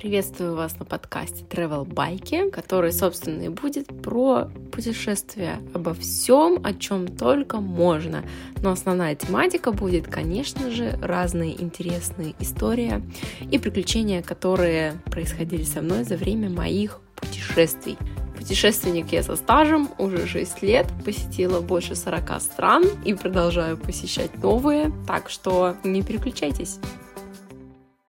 Приветствую вас на подкасте Travel Байки, который, собственно, и будет про путешествия обо всем, о чем только можно. Но основная тематика будет, конечно же, разные интересные истории и приключения, которые происходили со мной за время моих путешествий. Путешественник я со стажем, уже 6 лет, посетила больше 40 стран и продолжаю посещать новые, так что не переключайтесь.